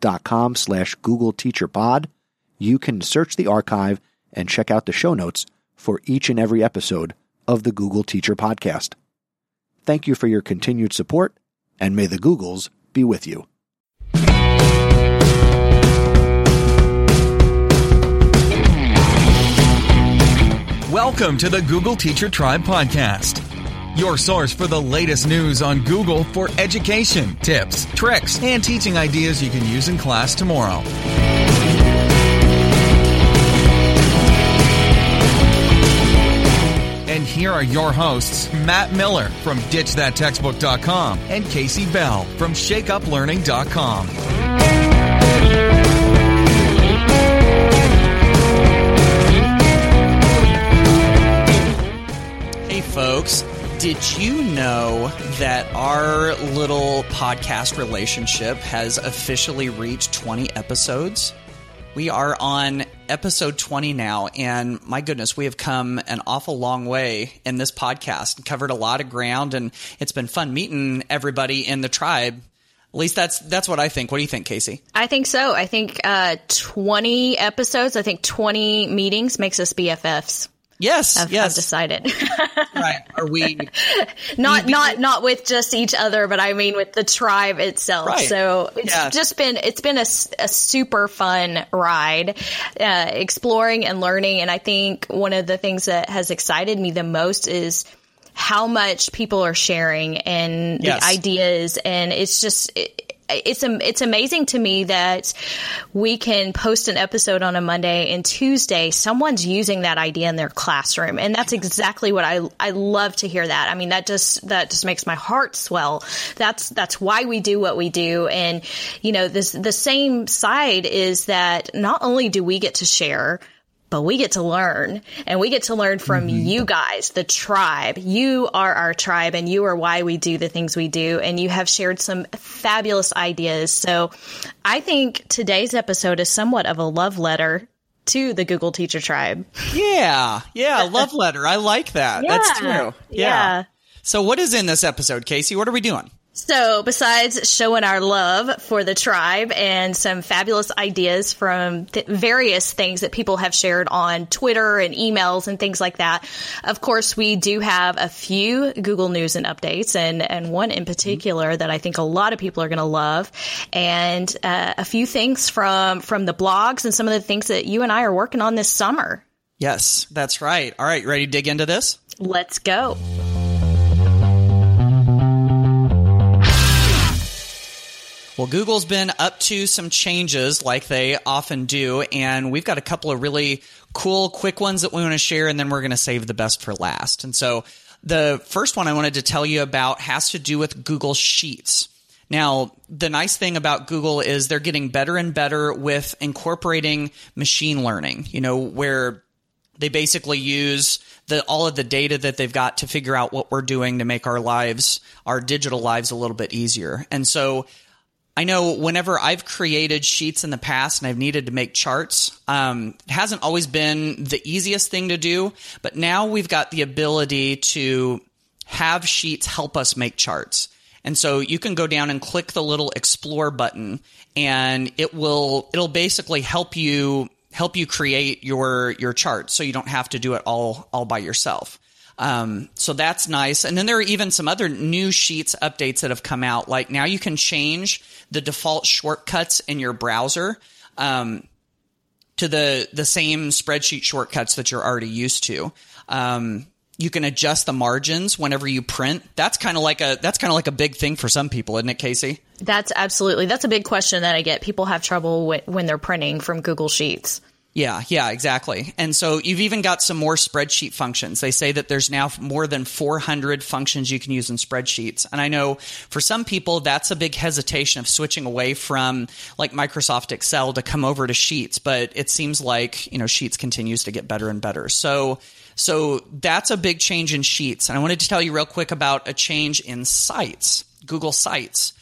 chrisnesi.com slash Google Teacher Pod, you can search the archive and check out the show notes for each and every episode of the Google Teacher Podcast. Thank you for your continued support, and may the Googles be with you. Welcome to the Google Teacher Tribe Podcast, your source for the latest news on Google for education, tips, tricks, and teaching ideas you can use in class tomorrow. And here are your hosts, Matt Miller from DitchThatTextbook.com and Casey Bell from ShakeUpLearning.com. Hey, folks. Did you know that our little podcast relationship has officially reached 20 episodes? We are on episode 20 now, and my goodness, we have come an awful long way in this podcast and covered a lot of ground, and it's been fun meeting everybody in the tribe. At least that's that's what I think. What do you think, Casey? I think so. I think uh, 20 episodes, I think 20 meetings makes us BFFs. Yes, I've, yes. I've decided. right. Are we not not not with just each other, but I mean with the tribe itself. Right. So it's Yeah. just been it's been a, a super fun ride, uh, exploring and learning. And I think one of the things that has excited me the most is how much people are sharing and Yes. the ideas, and it's just. It, it's it's amazing to me that we can post an episode on a Monday and Tuesday someone's using that idea in their classroom and that's exactly what I I love to hear that. I mean that just that just makes my heart swell. That's that's why we do what we do and you know this the same side is that not only do we get to share but we get to learn and we get to learn from mm-hmm. you guys, the tribe. You are our tribe and you are why we do the things we do. And you have shared some fabulous ideas. So I think today's episode is somewhat of a love letter to the Google teacher tribe. Yeah, yeah, love letter. I like that. That's true. Yeah. So what is in this episode, Casey? What are we doing? So, besides showing our love for the tribe and some fabulous ideas from th- various things that people have shared on Twitter and emails and things like that, of course, we do have a few Google News and updates, and, and one in particular that I think a lot of people are going to love, and uh, a few things from from the blogs and some of the things that you and I are working on this summer. Yes, that's right. All right, ready to dig into this? Let's go. Well, Google's been up to some changes like they often do, and we've got a couple of really cool, quick ones that we want to share, and then we're going to save the best for last. And so the first one I wanted to tell you about has to do with Google Sheets. Now, the nice thing about Google is they're getting better and better with incorporating machine learning, you know, where they basically use the all of the data that they've got to figure out what we're doing to make our lives, our digital lives a little bit easier. And so I know whenever I've created sheets in the past and I've needed to make charts, um, it hasn't always been the easiest thing to do, but now we've got the ability to have sheets help us make charts. And so you can go down and click the little explore button and it will, it'll basically help you, help you create your, your chart so you don't have to do it all, all by yourself. Um, so that's nice. And then there are even some other new sheets updates that have come out. Like now you can change the default shortcuts in your browser. Um, to the the same spreadsheet shortcuts that you're already used to. Um, you can adjust the margins whenever you print. That's kind of like a that's kind of like a big thing for some people, isn't it, Casey? That's absolutely that's a big question that I get. People have trouble with, when they're printing from Google Sheets. Yeah, yeah, exactly. And so you've even got some more spreadsheet functions. They say that there's now more than 400 functions you can use in spreadsheets. And I know for some people that's a big hesitation of switching away from like Microsoft Excel to come over to Sheets, but it seems like, you know, Sheets continues to get better and better. So so that's a big change in Sheets. And I wanted to tell you real quick about a change in Sites, Google Sites.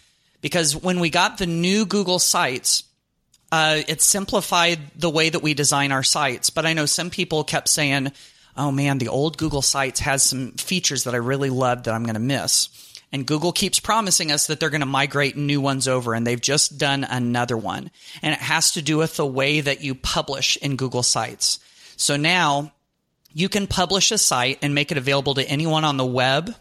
Because when we got the new Google Sites, uh, it simplified the way that we design our sites. But I know some people kept saying, oh man, the old Google Sites has some features that I really loved that I'm going to miss. And Google keeps promising us that they're going to migrate new ones over, and they've just done another one. And it has to do with the way that you publish in Google Sites. So now you can publish a site and make it available to anyone on the web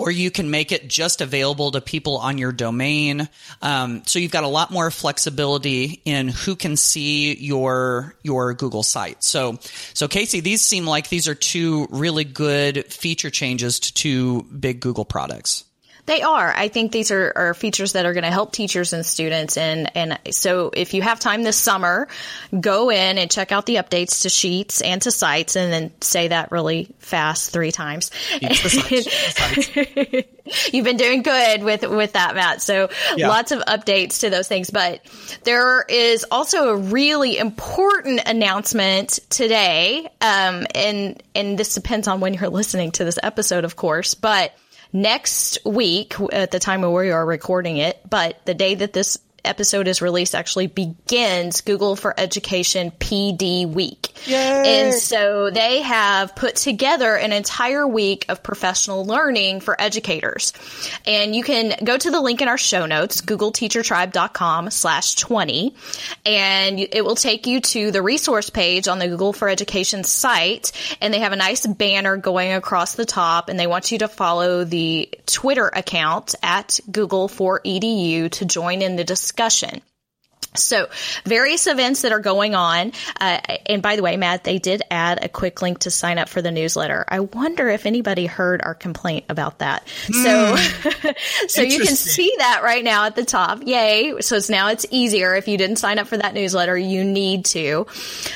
or you can make it just available to people on your domain. Um, so you've got a lot more flexibility in who can see your your Google site. So so Casey, these seem like these are two really good feature changes to two big Google products. They are. I think these are, are features that are going to help teachers and students. And, and so if you have time this summer, go in and check out the updates to Sheets and to Sites and then say that really fast three times. You've been doing good with, with that, Matt. So yeah. lots of updates to those things. But there is also a really important announcement today. Um, and, and this depends on when you're listening to this episode, of course, but next week at the time where we are recording it, but the day that this episode is released actually begins Google for Education PD Week. Yay. And so they have put together an entire week of professional learning for educators. And you can go to the link in our show notes, googleteachertribe.com slash 20, and it will take you to the resource page on the Google for Education site. And they have a nice banner going across the top and they want you to follow the Twitter account at Google for EDU to join in the discussion discussion. So, various events that are going on. Uh, and by the way, Matt, they did add a quick link to sign up for the newsletter. I wonder if anybody heard our complaint about that. Mm. So, so you can see that right now at the top. Yay. So it's now it's easier. If you didn't sign up for that newsletter, you need to.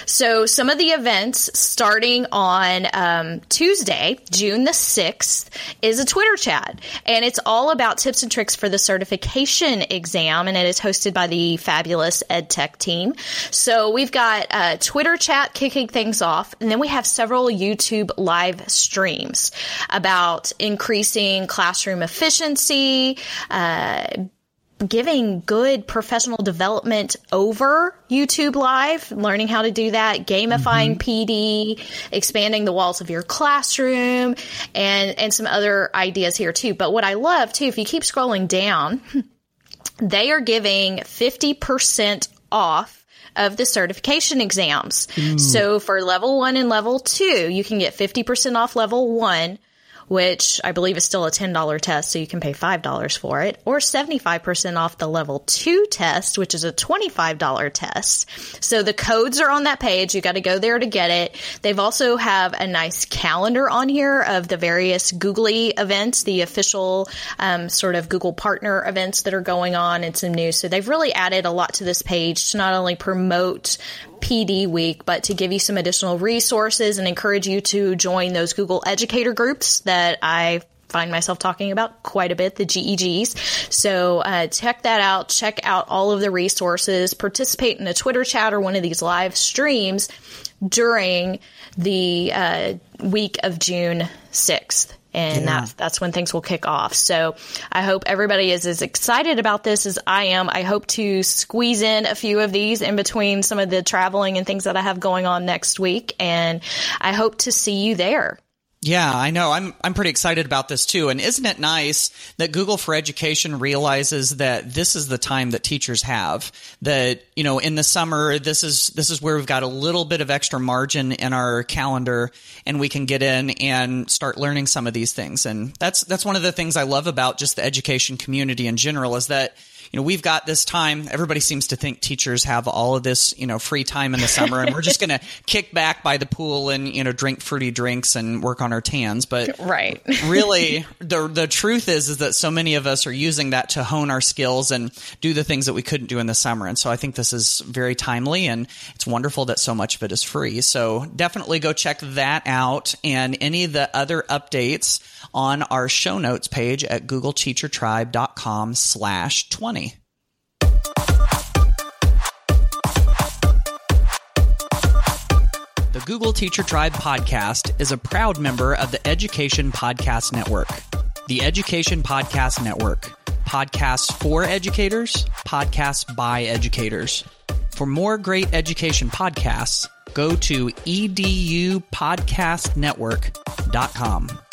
So some of the events starting on um, Tuesday, June the 6th, is a Twitter chat. And it's all about tips and tricks for the certification exam. And it is hosted by the fabulous fabulous ed tech team. So we've got a Twitter chat kicking things off, and then we have several YouTube live streams about increasing classroom efficiency, uh, giving good professional development over YouTube Live, learning how to do that, gamifying mm-hmm. PD, expanding the walls of your classroom, and and some other ideas here too. But what I love too, if you keep scrolling down, they are giving 50% off of the certification exams. Mm. So for level one and level two, you can get 50% off level one which I believe is still a $10 test, so you can pay $5 for it, or 75% off the level two test, which is a $25 test. So the codes are on that page. You got to go there to get it. They've also have a nice calendar on here of the various Googly events, the official um, sort of Google partner events that are going on and some news. So they've really added a lot to this page to not only promote PD week, but to give you some additional resources and encourage you to join those Google educator groups that I find myself talking about quite a bit, the GEGs. So uh, check that out. Check out all of the resources. Participate in a Twitter chat or one of these live streams during the uh, week of June 6th and yeah. that's that's when things will kick off. So I hope everybody is as excited about this as I am. I hope to squeeze in a few of these in between some of the traveling and things that I have going on next week, and I hope to see you there. Yeah, I know. I'm I'm pretty excited about this too. And isn't it nice that Google for Education realizes that this is the time that teachers have that, you know, in the summer this is this is where we've got a little bit of extra margin in our calendar and we can get in and start learning some of these things. And that's that's one of the things I love about just the education community in general is that you know, we've got this time. Everybody seems to think teachers have all of this, you know, free time in the summer and we're just going to kick back by the pool and, you know, drink fruity drinks and work on our tans. But right. really the, the truth is, is that so many of us are using that to hone our skills and do the things that we couldn't do in the summer. And so I think this is very timely and it's wonderful that so much of it is free. So definitely go check that out and any of the other updates on our show notes page at googleteachertribe.com slash 20. The Google Teacher Tribe podcast is a proud member of the Education Podcast Network. The Education Podcast Network. Podcasts for educators, podcasts by educators. For more great education podcasts, go to edupodcastnetwork.com.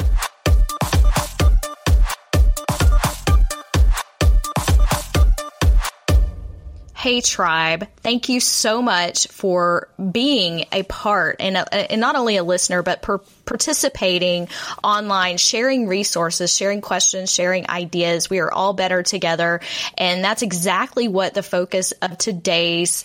Hey Tribe, thank you so much for being a part and, a, and not only a listener, but per, participating online, sharing resources, sharing questions, sharing ideas. We are all better together. And that's exactly what the focus of today's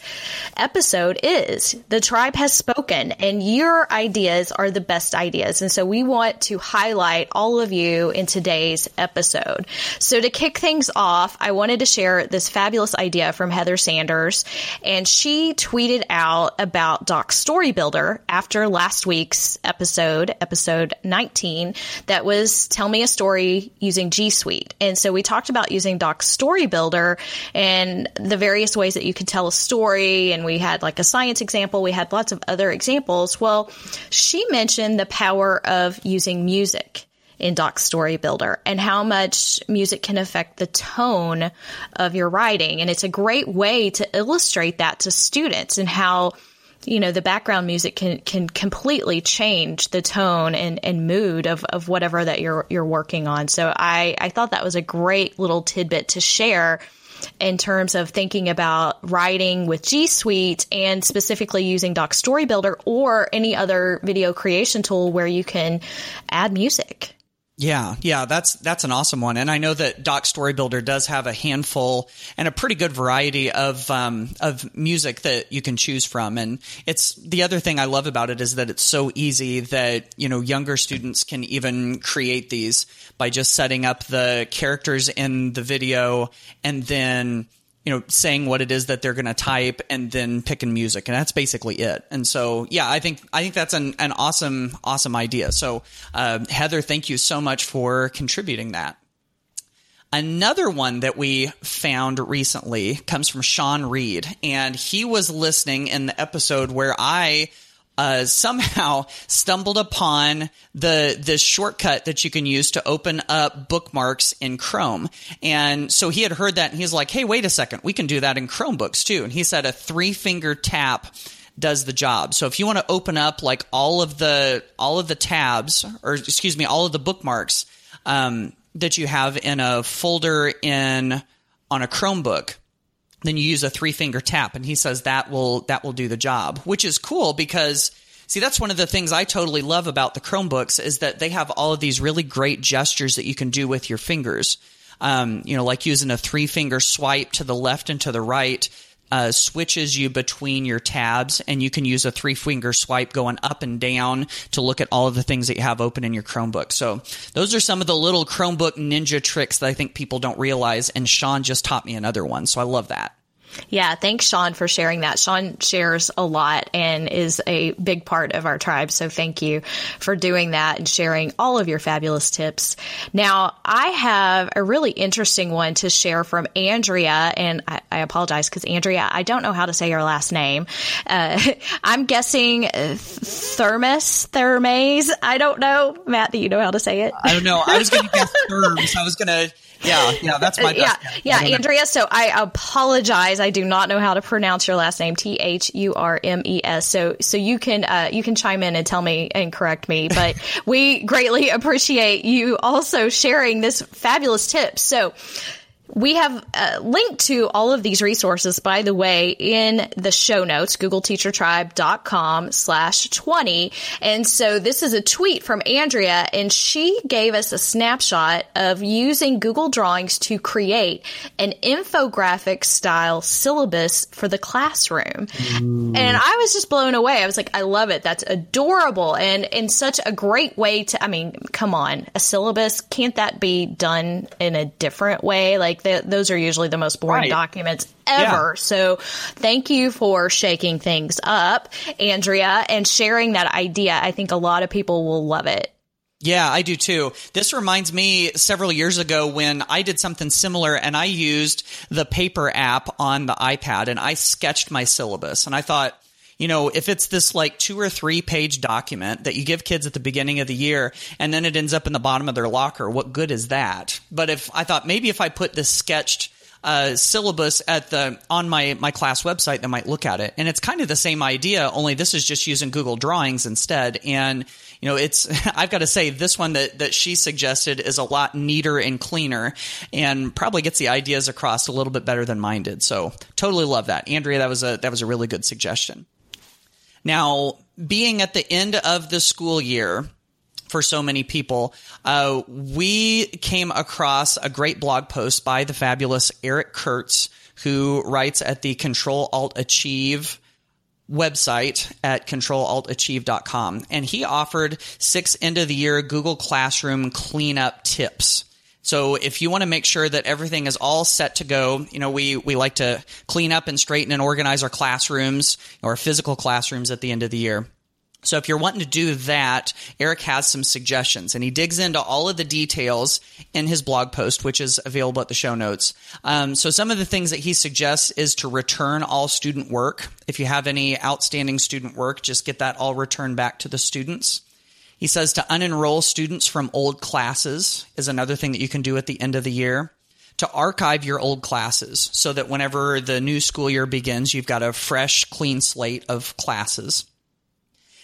episode is. The tribe has spoken and your ideas are the best ideas. And so we want to highlight all of you in today's episode. So to kick things off, I wanted to share this fabulous idea from Heather Sanders, and she tweeted out about Docs Story Builder after last week's episode, episode 19, that was Tell Me a Story using G Suite. And so we talked about using Docs Story Builder and the various ways that you could tell a story, and we had like a science example, we had lots of other examples. Well, she mentioned the power of using music in Docs Story Builder and how much music can affect the tone of your writing. And it's a great way to illustrate that to students and how you know the background music can can completely change the tone and, and mood of, of whatever that you're you're working on. So I, I thought that was a great little tidbit to share in terms of thinking about writing with G Suite and specifically using Docs Story Builder or any other video creation tool where you can add music. Yeah, yeah, that's that's an awesome one, and I know that Docs Story Builder does have a handful and a pretty good variety of um, of music that you can choose from. And it's the other thing I love about it is that it's so easy that you know younger students can even create these by just setting up the characters in the video and then you know, saying what it is that they're going to type and then picking music. And that's basically it. And so, yeah, I think, I think that's an, an awesome, awesome idea. So, uh, Heather, thank you so much for contributing that. Another one that we found recently comes from Sean Reed, and he was listening in the episode where I uh, somehow stumbled upon the the shortcut that you can use to open up bookmarks in Chrome. And so he had heard that and he's like, "Hey, wait a second, we can do that in Chromebooks too." And he said a three finger tap does the job. So if you want to open up like all of the all of the tabs, or excuse me, all of the bookmarks um, that you have in a folder in on a Chromebook then you use a three finger tap and he says that will that will do the job which is cool because see that's one of the things i totally love about the chromebooks is that they have all of these really great gestures that you can do with your fingers. Um, you know like using a three finger swipe to the left and to the right uh, switches you between your tabs, and you can use a three finger swipe going up and down to look at all of the things that you have open in your Chromebook. So, those are some of the little Chromebook ninja tricks that I think people don't realize, and Sean just taught me another one. So, I love that. Yeah, thanks, Sean, for sharing that. Sean shares a lot and is a big part of our tribe. So thank you for doing that and sharing all of your fabulous tips. Now, I have a really interesting one to share from Andrea, and I, I apologize because Andrea, I don't know how to say your last name. Uh, I'm guessing Thermos, Thermes. I don't know. Matt, do you know how to say it? I don't know. I was going to guess Therms. I was going to yeah, yeah, that's my best. Yeah, yeah, Andrea. Know. So I apologize. I do not know how to pronounce your last name. T H U R M E S. So so you can uh, you can chime in and tell me and correct me. But we greatly appreciate you also sharing this fabulous tip. So we have uh, linked to all of these resources, by the way, in the show notes, googleteachertribe.com slash 20. And so this is a tweet from Andrea, and she gave us a snapshot of using Google Drawings to create an infographic style syllabus for the classroom. And I was just blown away. I was like, I love it. That's adorable and in such a great way to, I mean, come on, a syllabus, can't that be done in a different way? Like those are usually the most boring Right. documents ever. Yeah. So thank you for shaking things up, Andrea, and sharing that idea. I think a lot of people will love it. Yeah, I do too. This reminds me several years ago when I did something similar and I used the paper app on the iPad and I sketched my syllabus. And I thought, you know, if it's this like two or three page document that you give kids at the beginning of the year and then it ends up in the bottom of their locker, what good is that? But if I thought maybe if I put this sketched uh, syllabus at the on my my class website that might look at it. And it's kind of the same idea only this is just using google drawings instead. And you know it's i've got to say this one that that she suggested is a lot neater and cleaner and probably gets the ideas across a little bit better than mine did. So totally love that. Andrea that was a that was a really good suggestion now being at the end of the school year for so many people, uh, we came across a great blog post by the fabulous Eric Curts, who writes at the Control Alt Achieve website at controlaltachieve.com. And he offered six end of the year Google Classroom cleanup tips. So if you want to make sure that everything is all set to go, you know, we, we like to clean up and straighten and organize our classrooms, our physical classrooms at the end of the year. So if you're wanting to do that, Eric has some suggestions and he digs into all of the details in his blog post, which is available at the show notes. Um, so some of the things that he suggests is to return all student work. If you have any outstanding student work, just get that all returned back to the students. He says to unenroll students from old classes is another thing that you can do at the end of the year. To archive your old classes so that whenever the new school year begins, you've got a fresh, clean slate of classes.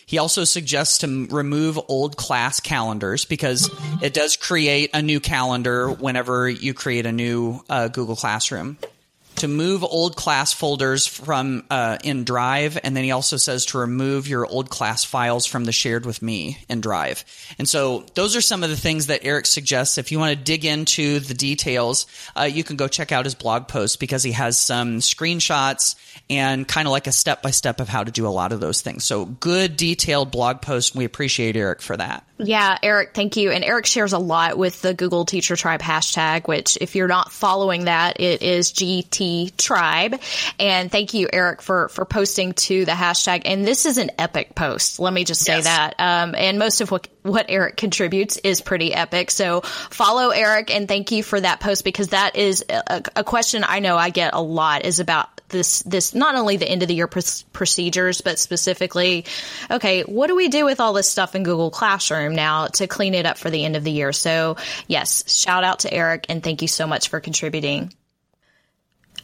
He also suggests to remove old class calendars because it does create a new calendar whenever you create a new uh, Google Classroom. To move old class folders from uh, in Drive, and then he also says to remove your old class files from the shared with me in Drive. And so those are some of the things that Eric suggests. If you want to dig into the details, uh, you can go check out his blog post because he has some screenshots and kind of like a step by step of how to do a lot of those things. So good detailed blog post. We appreciate Eric for that. Yeah, Eric, thank you. And Eric shares a lot with the Google Teacher Tribe hashtag, which if you're not following that, it is GT Tribe. And thank you, Eric, for, for posting to the hashtag. And this is an epic post. Let me just say Yes. that. Um, and most of what, what Eric contributes is pretty epic. So follow Eric and thank you for that post because that is a, a question I know I get a lot is about this this not only the end of the year pr- procedures but specifically okay what do we do with all this stuff in google classroom now to clean it up for the end of the year so yes shout out to eric and thank you so much for contributing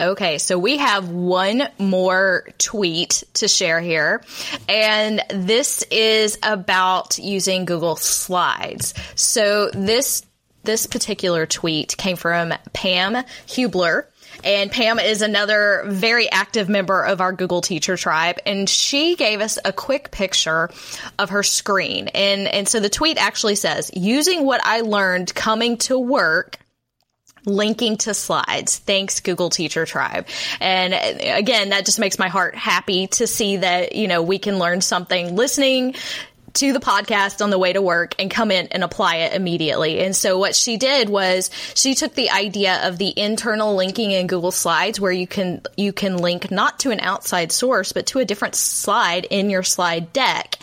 Okay, so we have one more tweet to share here, and this is about using Google Slides. So this this particular tweet came from Pam Hubler. And Pam is another very active member of our Google Teacher Tribe, and she gave us a quick picture of her screen. And and so the tweet actually says, "Using what I learned coming to work." Linking to slides. Thanks, Google Teacher Tribe. And uh, again, that just makes my heart happy to see that, you know, we can learn something listening to the podcast on the way to work and come in and apply it immediately. And so what she did was she took the idea of the internal linking in Google Slides where you can you can link not to an outside source but to a different slide in your slide deck.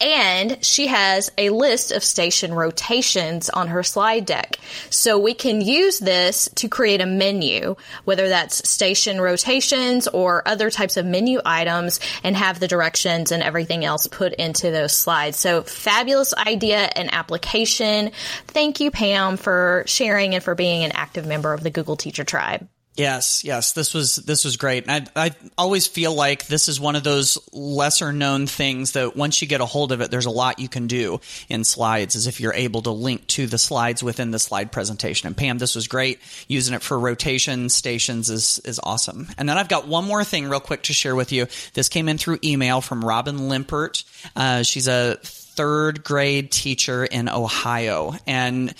And she has a list of station rotations on her slide deck. So we can use this to create a menu, whether that's station rotations or other types of menu items and have the directions and everything else put into those slides. So fabulous idea and application. Thank you, Pam, for sharing and for being an active member of the Google Teacher Tribe. Yes, yes, this was this was great. And I I always feel like this is one of those lesser known things that once you get a hold of it, there's a lot you can do in slides, as if you're able to link to the slides within the slide presentation. And Pam, this was great. Using it for rotation stations is is awesome. And then I've got one more thing real quick to share with you. This came in through email from Robin Limpert. Uh, she's a third grade teacher in Ohio, and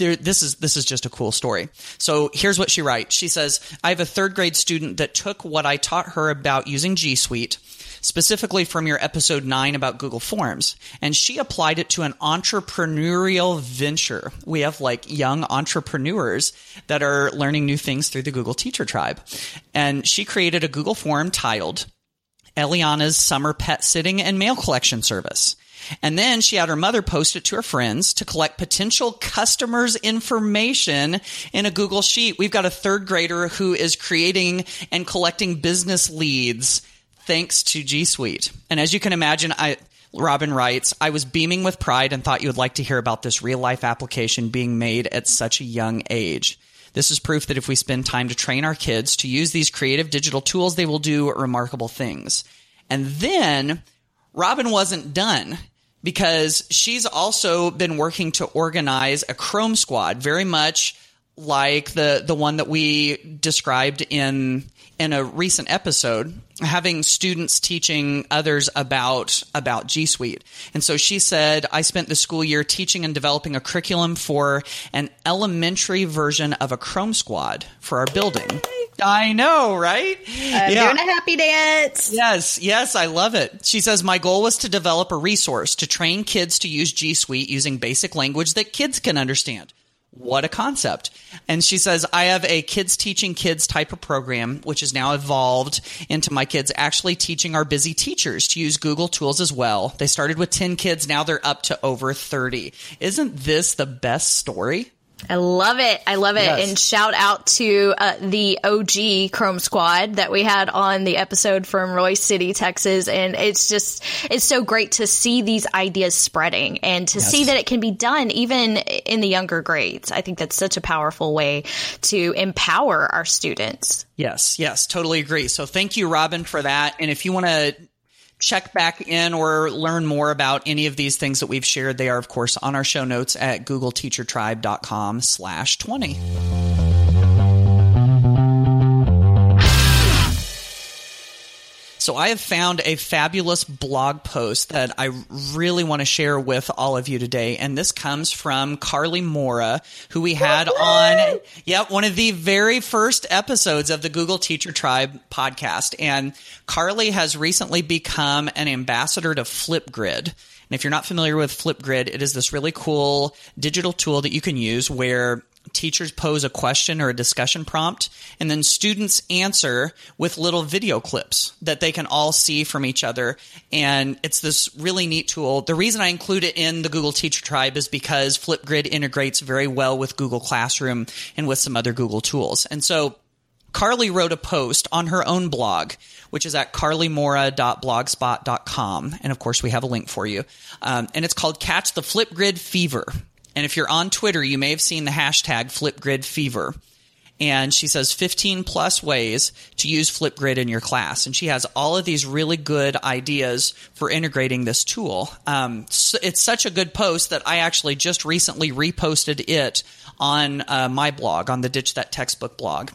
there, this is this is just a cool story. So here's what she writes. She says, "I have a third grade student that took what I taught her about using G Suite." Specifically from your episode 9 about Google Forms, and she applied it to an entrepreneurial venture. We have like young entrepreneurs that are learning new things through the Google Teacher Tribe. And she created a Google form titled Eliana's Summer Pet Sitting and Mail Collection Service. And then she had her mother post it to her friends to collect potential customers' information in a Google Sheet. We've got a third grader who is creating and collecting business leads thanks to G Suite. And as you can imagine, I, Robin writes, I was beaming with pride and thought you would like to hear about this real life application being made at such a young age. This is proof that if we spend time to train our kids to use these creative digital tools, they will do remarkable things. And then Robin wasn't done because she's also been working to organize a Chrome squad, very much like the the one that we described in in a recent episode having students teaching others about about G Suite. And so she said, I spent the school year teaching and developing a curriculum for an elementary version of a Chrome squad for our building. I know, right? I'm yeah. doing a happy dance. Yes, yes, I love it. She says, My goal was to develop a resource to train kids to use G Suite using basic language that kids can understand. What a concept. And she says, I have a kids teaching kids type of program, which has now evolved into my kids actually teaching our busy teachers to use Google tools as well. They started with 10 kids. Now they're up to over 30. Isn't this the best story? I love it. I love it. Yes. And shout out to uh, the OG Chrome Squad that we had on the episode from Royse City, Texas. And it's just, it's so great to see these ideas spreading and to yes. see that it can be done even in the younger grades. I think that's such a powerful way to empower our students. Yes, yes, totally agree. So thank you, Robin, for that. And if you want to check back in or learn more about any of these things that we've shared, they are, of course, on our show notes at googleteachertribe.com slash 20. So I have found a fabulous blog post that I really want to share with all of you today. And this comes from Carly Mora, who we had on, yeah, one of the very first episodes of the Google Teacher Tribe podcast. And Carly has recently become an ambassador to Flipgrid. And if you're not familiar with Flipgrid, it is this really cool digital tool that you can use where teachers pose a question or a discussion prompt and then students answer with little video clips that they can all see from each other and it's this really neat tool the reason i include it in the google teacher tribe is because flipgrid integrates very well with google classroom and with some other google tools and so Carly wrote a post on her own blog, which is at carlymora.blogspot.com. And of course, we have a link for you. Um, and it's called Catch the Flipgrid Fever. And if you're on Twitter, you may have seen the hashtag Flipgrid Fever. And she says 15 plus ways to use Flipgrid in your class. And she has all of these really good ideas for integrating this tool. Um, so it's such a good post that I actually just recently reposted it on uh, my blog, on the Ditch That Textbook blog.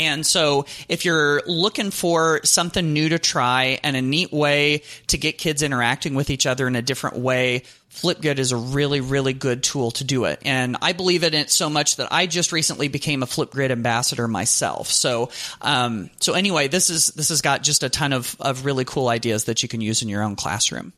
And so if you're looking for something new to try and a neat way to get kids interacting with each other in a different way, Flipgrid is a really, really good tool to do it. And I believe in it so much that I just recently became a Flipgrid ambassador myself. So, um, so anyway, this is, this has got just a ton of, of really cool ideas that you can use in your own classroom.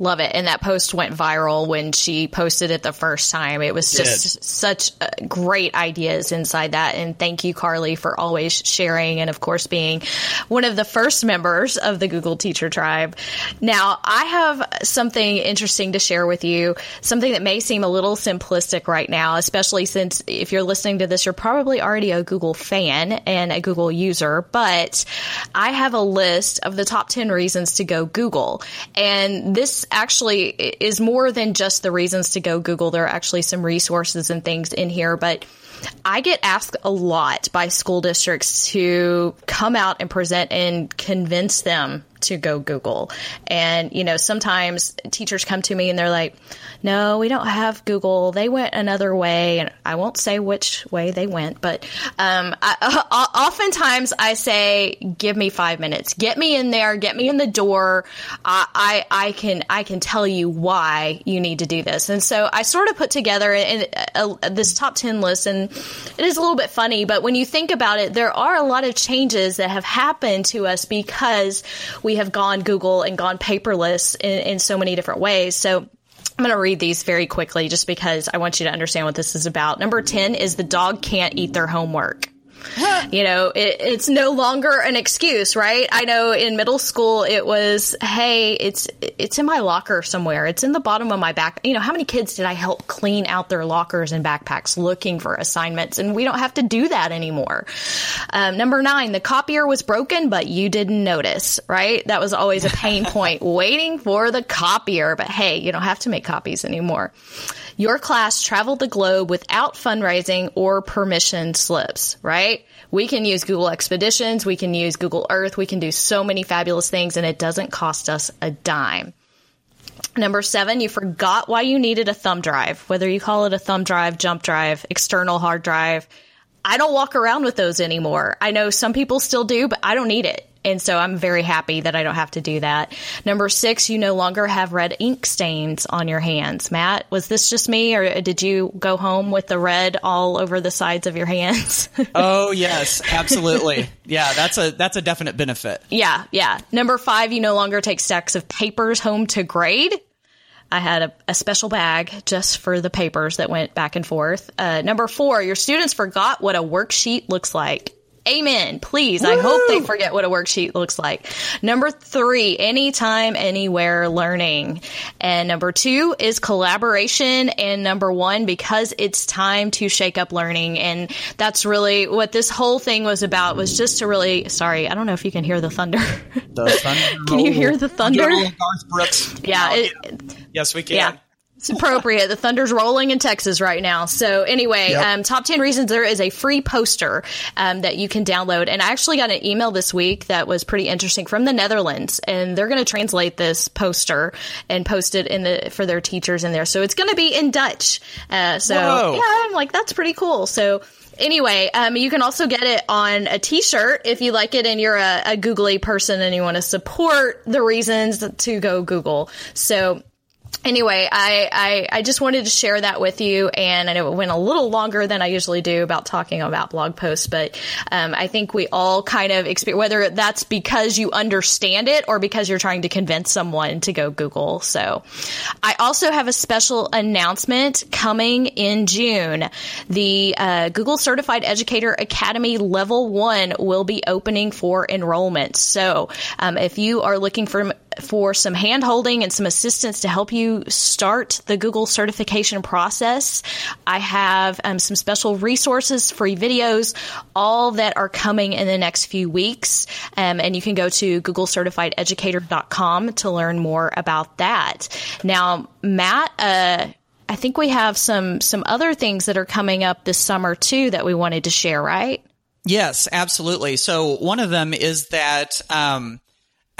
Love it. And that post went viral when she posted it the first time. It was just such uh, great ideas inside that. And thank you, Carly, for always sharing and, of course, being one of the first members of the Google Teacher Tribe. Now, I have something interesting to share with you, something that may seem a little simplistic right now, especially since if you're listening to this, you're probably already a Google fan and a Google user. But I have a list of the top 10 reasons to go Google. And this actually is more than just the reasons to go Google. There are actually some resources and things in here, but I get asked a lot by school districts to come out and present and convince them to go Google. And, you know, sometimes teachers come to me and they're like, no, we don't have Google. They went another way. And I won't say which way they went, but um, I, oftentimes I say, give me five minutes. Get me in there. Get me in the door. I, I, I can I can tell you why you need to do this. And so I sort of put together in, this top 10 list. And it is a little bit funny, but when you think about it, there are a lot of changes that have happened to us because we have gone Google and gone paperless in, in so many different ways. So I'm going to read these very quickly just because I want you to understand what this is about. Number 10 is the dog can't eat their homework. you know, it, it's no longer an excuse, right? I know in middle school it was, hey, it's it's in my locker somewhere. It's in the bottom of my back. You know, how many kids did I help clean out their lockers and backpacks looking for assignments? And we don't have to do that anymore. Um, number nine, the copier was broken, but you didn't notice, right? That was always a pain point, waiting for the copier. But hey, you don't have to make copies anymore. Your class traveled the globe without fundraising or permission slips, right? We can use Google Expeditions, we can use Google Earth, we can do so many fabulous things, and it doesn't cost us a dime. Number seven, you forgot why you needed a thumb drive, whether you call it a thumb drive, jump drive, external hard drive. I don't walk around with those anymore. I know some people still do, but I don't need it. And so I'm very happy that I don't have to do that. Number six, you no longer have red ink stains on your hands. Matt, was this just me or did you go home with the red all over the sides of your hands? oh, yes, absolutely. yeah, that's a, that's a definite benefit. Yeah, yeah. Number five, you no longer take stacks of papers home to grade. I had a, a, special bag just for the papers that went back and forth. Uh, number four, your students forgot what a worksheet looks like. Amen. Please. Woo! I hope they forget what a worksheet looks like. Number three, anytime, anywhere learning. And number two is collaboration. And number one, because it's time to shake up learning. And that's really what this whole thing was about was just to really, sorry, I don't know if you can hear the thunder. The thunder can you hear the thunder? Garth Brooks. Yeah. It, yes, we can. Yeah. It's appropriate. The thunder's rolling in Texas right now. So anyway, yep. um, top 10 reasons there is a free poster um, that you can download. And I actually got an email this week that was pretty interesting from the Netherlands. And they're going to translate this poster and post it in the, for their teachers in there. So it's going to be in Dutch. Uh, so Whoa. yeah, I'm like, that's pretty cool. So anyway, um, you can also get it on a T-shirt if you like it and you're a, a googly person and you want to support the reasons to go Google. So anyway, I, I, I just wanted to share that with you, and I know it went a little longer than I usually do about talking about blog posts, but um, I think we all kind of experience whether that's because you understand it or because you're trying to convince someone to go Google. So, I also have a special announcement coming in June. The uh, Google Certified Educator Academy Level One will be opening for enrollment. So, um, if you are looking for for some hand holding and some assistance to help you start the Google certification process. I have um, some special resources, free videos, all that are coming in the next few weeks. Um, and you can go to googlecertifiededucator.com to learn more about that. Now, Matt, uh, I think we have some some other things that are coming up this summer too that we wanted to share, right? Yes, absolutely. So one of them is that um,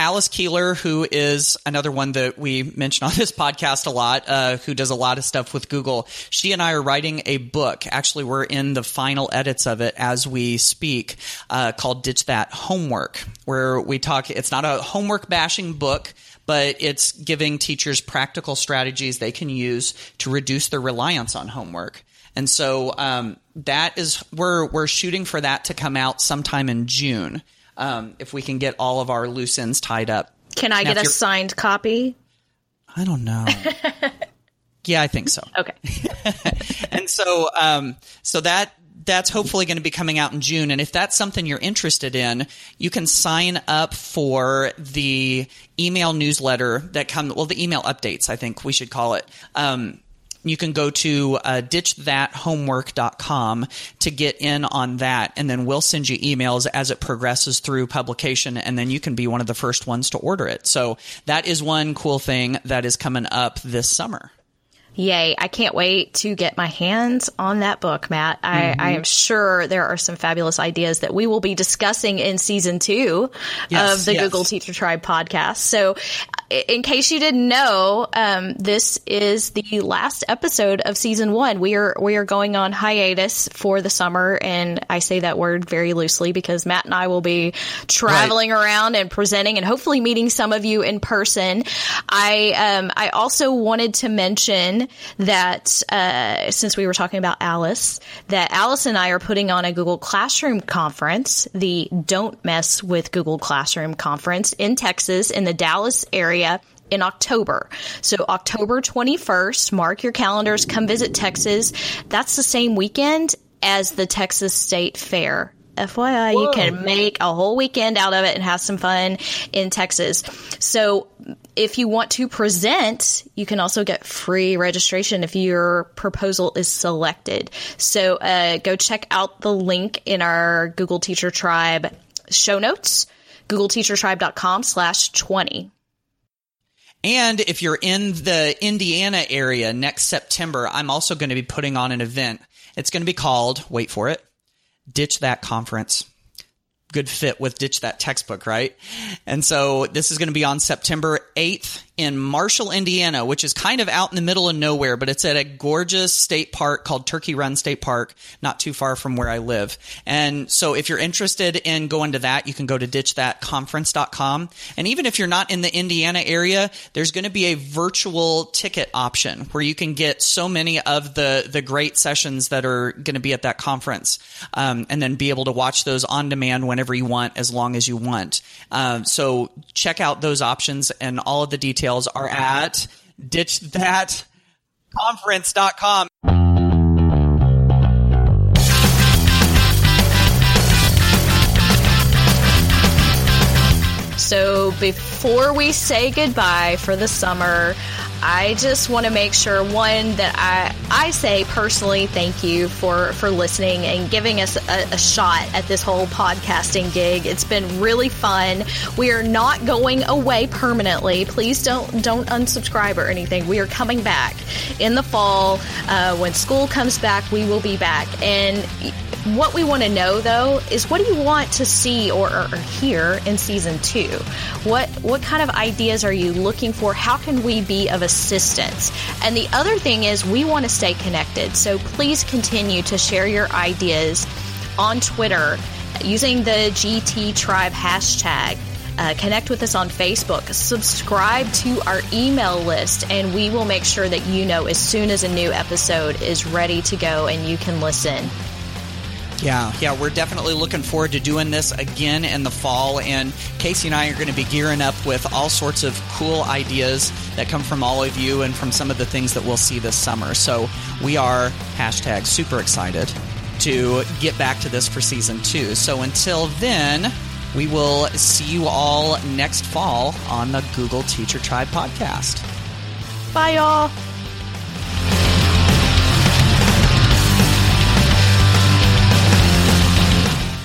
Alice Keeler, who is another one that we mention on this podcast a lot, uh, who does a lot of stuff with Google. She and I are writing a book. Actually, we're in the final edits of it as we speak, uh, called Ditch That Homework, where we talk, it's not a homework bashing book but it's giving teachers practical strategies they can use to reduce their reliance on homework. And so um, that is we're we're shooting for that to come out sometime in June um, if we can get all of our loose ends tied up. Can I now, get a signed copy? I don't know. yeah, I think so. Okay. and so, um, so that that's hopefully going to be coming out in June. And if that's something you're interested in, you can sign up for the email newsletter that come. Well, the email updates, I think we should call it. Um, you can go to uh, ditchthathomework.com to get in on that and then we'll send you emails as it progresses through publication and then you can be one of the first ones to order it. So that is one cool thing that is coming up this summer Yay. I can't wait to get my hands on that book, Matt. I, mm-hmm. I am sure there are some fabulous ideas that we will be discussing in season two yes, of the yes. Google Teacher Tribe podcast. So, in case you didn't know, um, this is the last episode of season one. We are we are going on hiatus for the summer, and I say that word very loosely because Matt and I will be traveling right. around and presenting, and hopefully meeting some of you in person. I um, I also wanted to mention that uh, since we were talking about Alice, that Alice and I are putting on a Google Classroom conference, the Don't Mess with Google Classroom conference in Texas in the Dallas area in October. So October 21st, mark your calendars, come visit Texas. That's the same weekend as the Texas State Fair. FYI, Whoa. you can make a whole weekend out of it and have some fun in Texas. So if you want to present, you can also get free registration if your proposal is selected. So uh, go check out the link in our Google Teacher Tribe show notes, googleteachertribe.com slash 20. And if you're in the Indiana area next September, I'm also going to be putting on an event. It's going to be called, wait for it, Ditch That Conference good fit with Ditch That Textbook, right? And so this is going to be on September 8th in Marshall, Indiana, which is kind of out in the middle of nowhere, but it's at a gorgeous state park called Turkey Run State Park, not too far from where I live. And so if you're interested in going to that, you can go to ditchthatconference.com. And even if you're not in the Indiana area, there's going to be a virtual ticket option where you can get so many of the, the great sessions that are going to be at that conference. Um, and then be able to watch those on demand whenever you want, as long as you want. Um, so check out those options and all of the details details are at ditchthatconference.com. So before we say goodbye for the summer, I just want to make sure one that I I say personally thank you for for listening and giving us a, a, shot at this whole podcasting gig. It's been really fun. We are not going away permanently. Please don't don't unsubscribe or anything. We are coming back in the fall uh, when school comes back. We will be back and what we want to know though is what do you want to see or, or, hear in season two? What what kind of ideas are you looking for? How can we be of assistance? And the other thing is we want to stay connected. So please continue to share your ideas on Twitter using the GT Tribe hashtag. Uh, connect with us on Facebook, subscribe to our email list, and we will make sure that you know as soon as a new episode is ready to go and you can listen. Yeah, yeah, we're definitely looking forward to doing this again in the fall. And Kasey and I are going to be gearing up with all sorts of cool ideas that come from all of you and from some of the things that we'll see this summer. So we are hashtag super excited to get back to this for season two. So until then, we will see you all next fall on the Google Teacher Tribe podcast. Bye, y'all.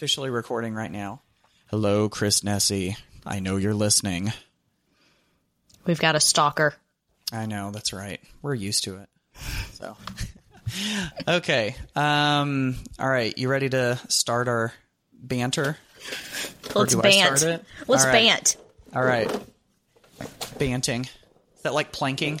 Officially recording right now. Hello, Chris Nesi. I know you're listening. We've got a stalker. I know, that's right. We're used to it. So, okay. Um, all right. You ready to start our banter? Let's bant. Let's all right. bant. All right. Banting. Is that like planking?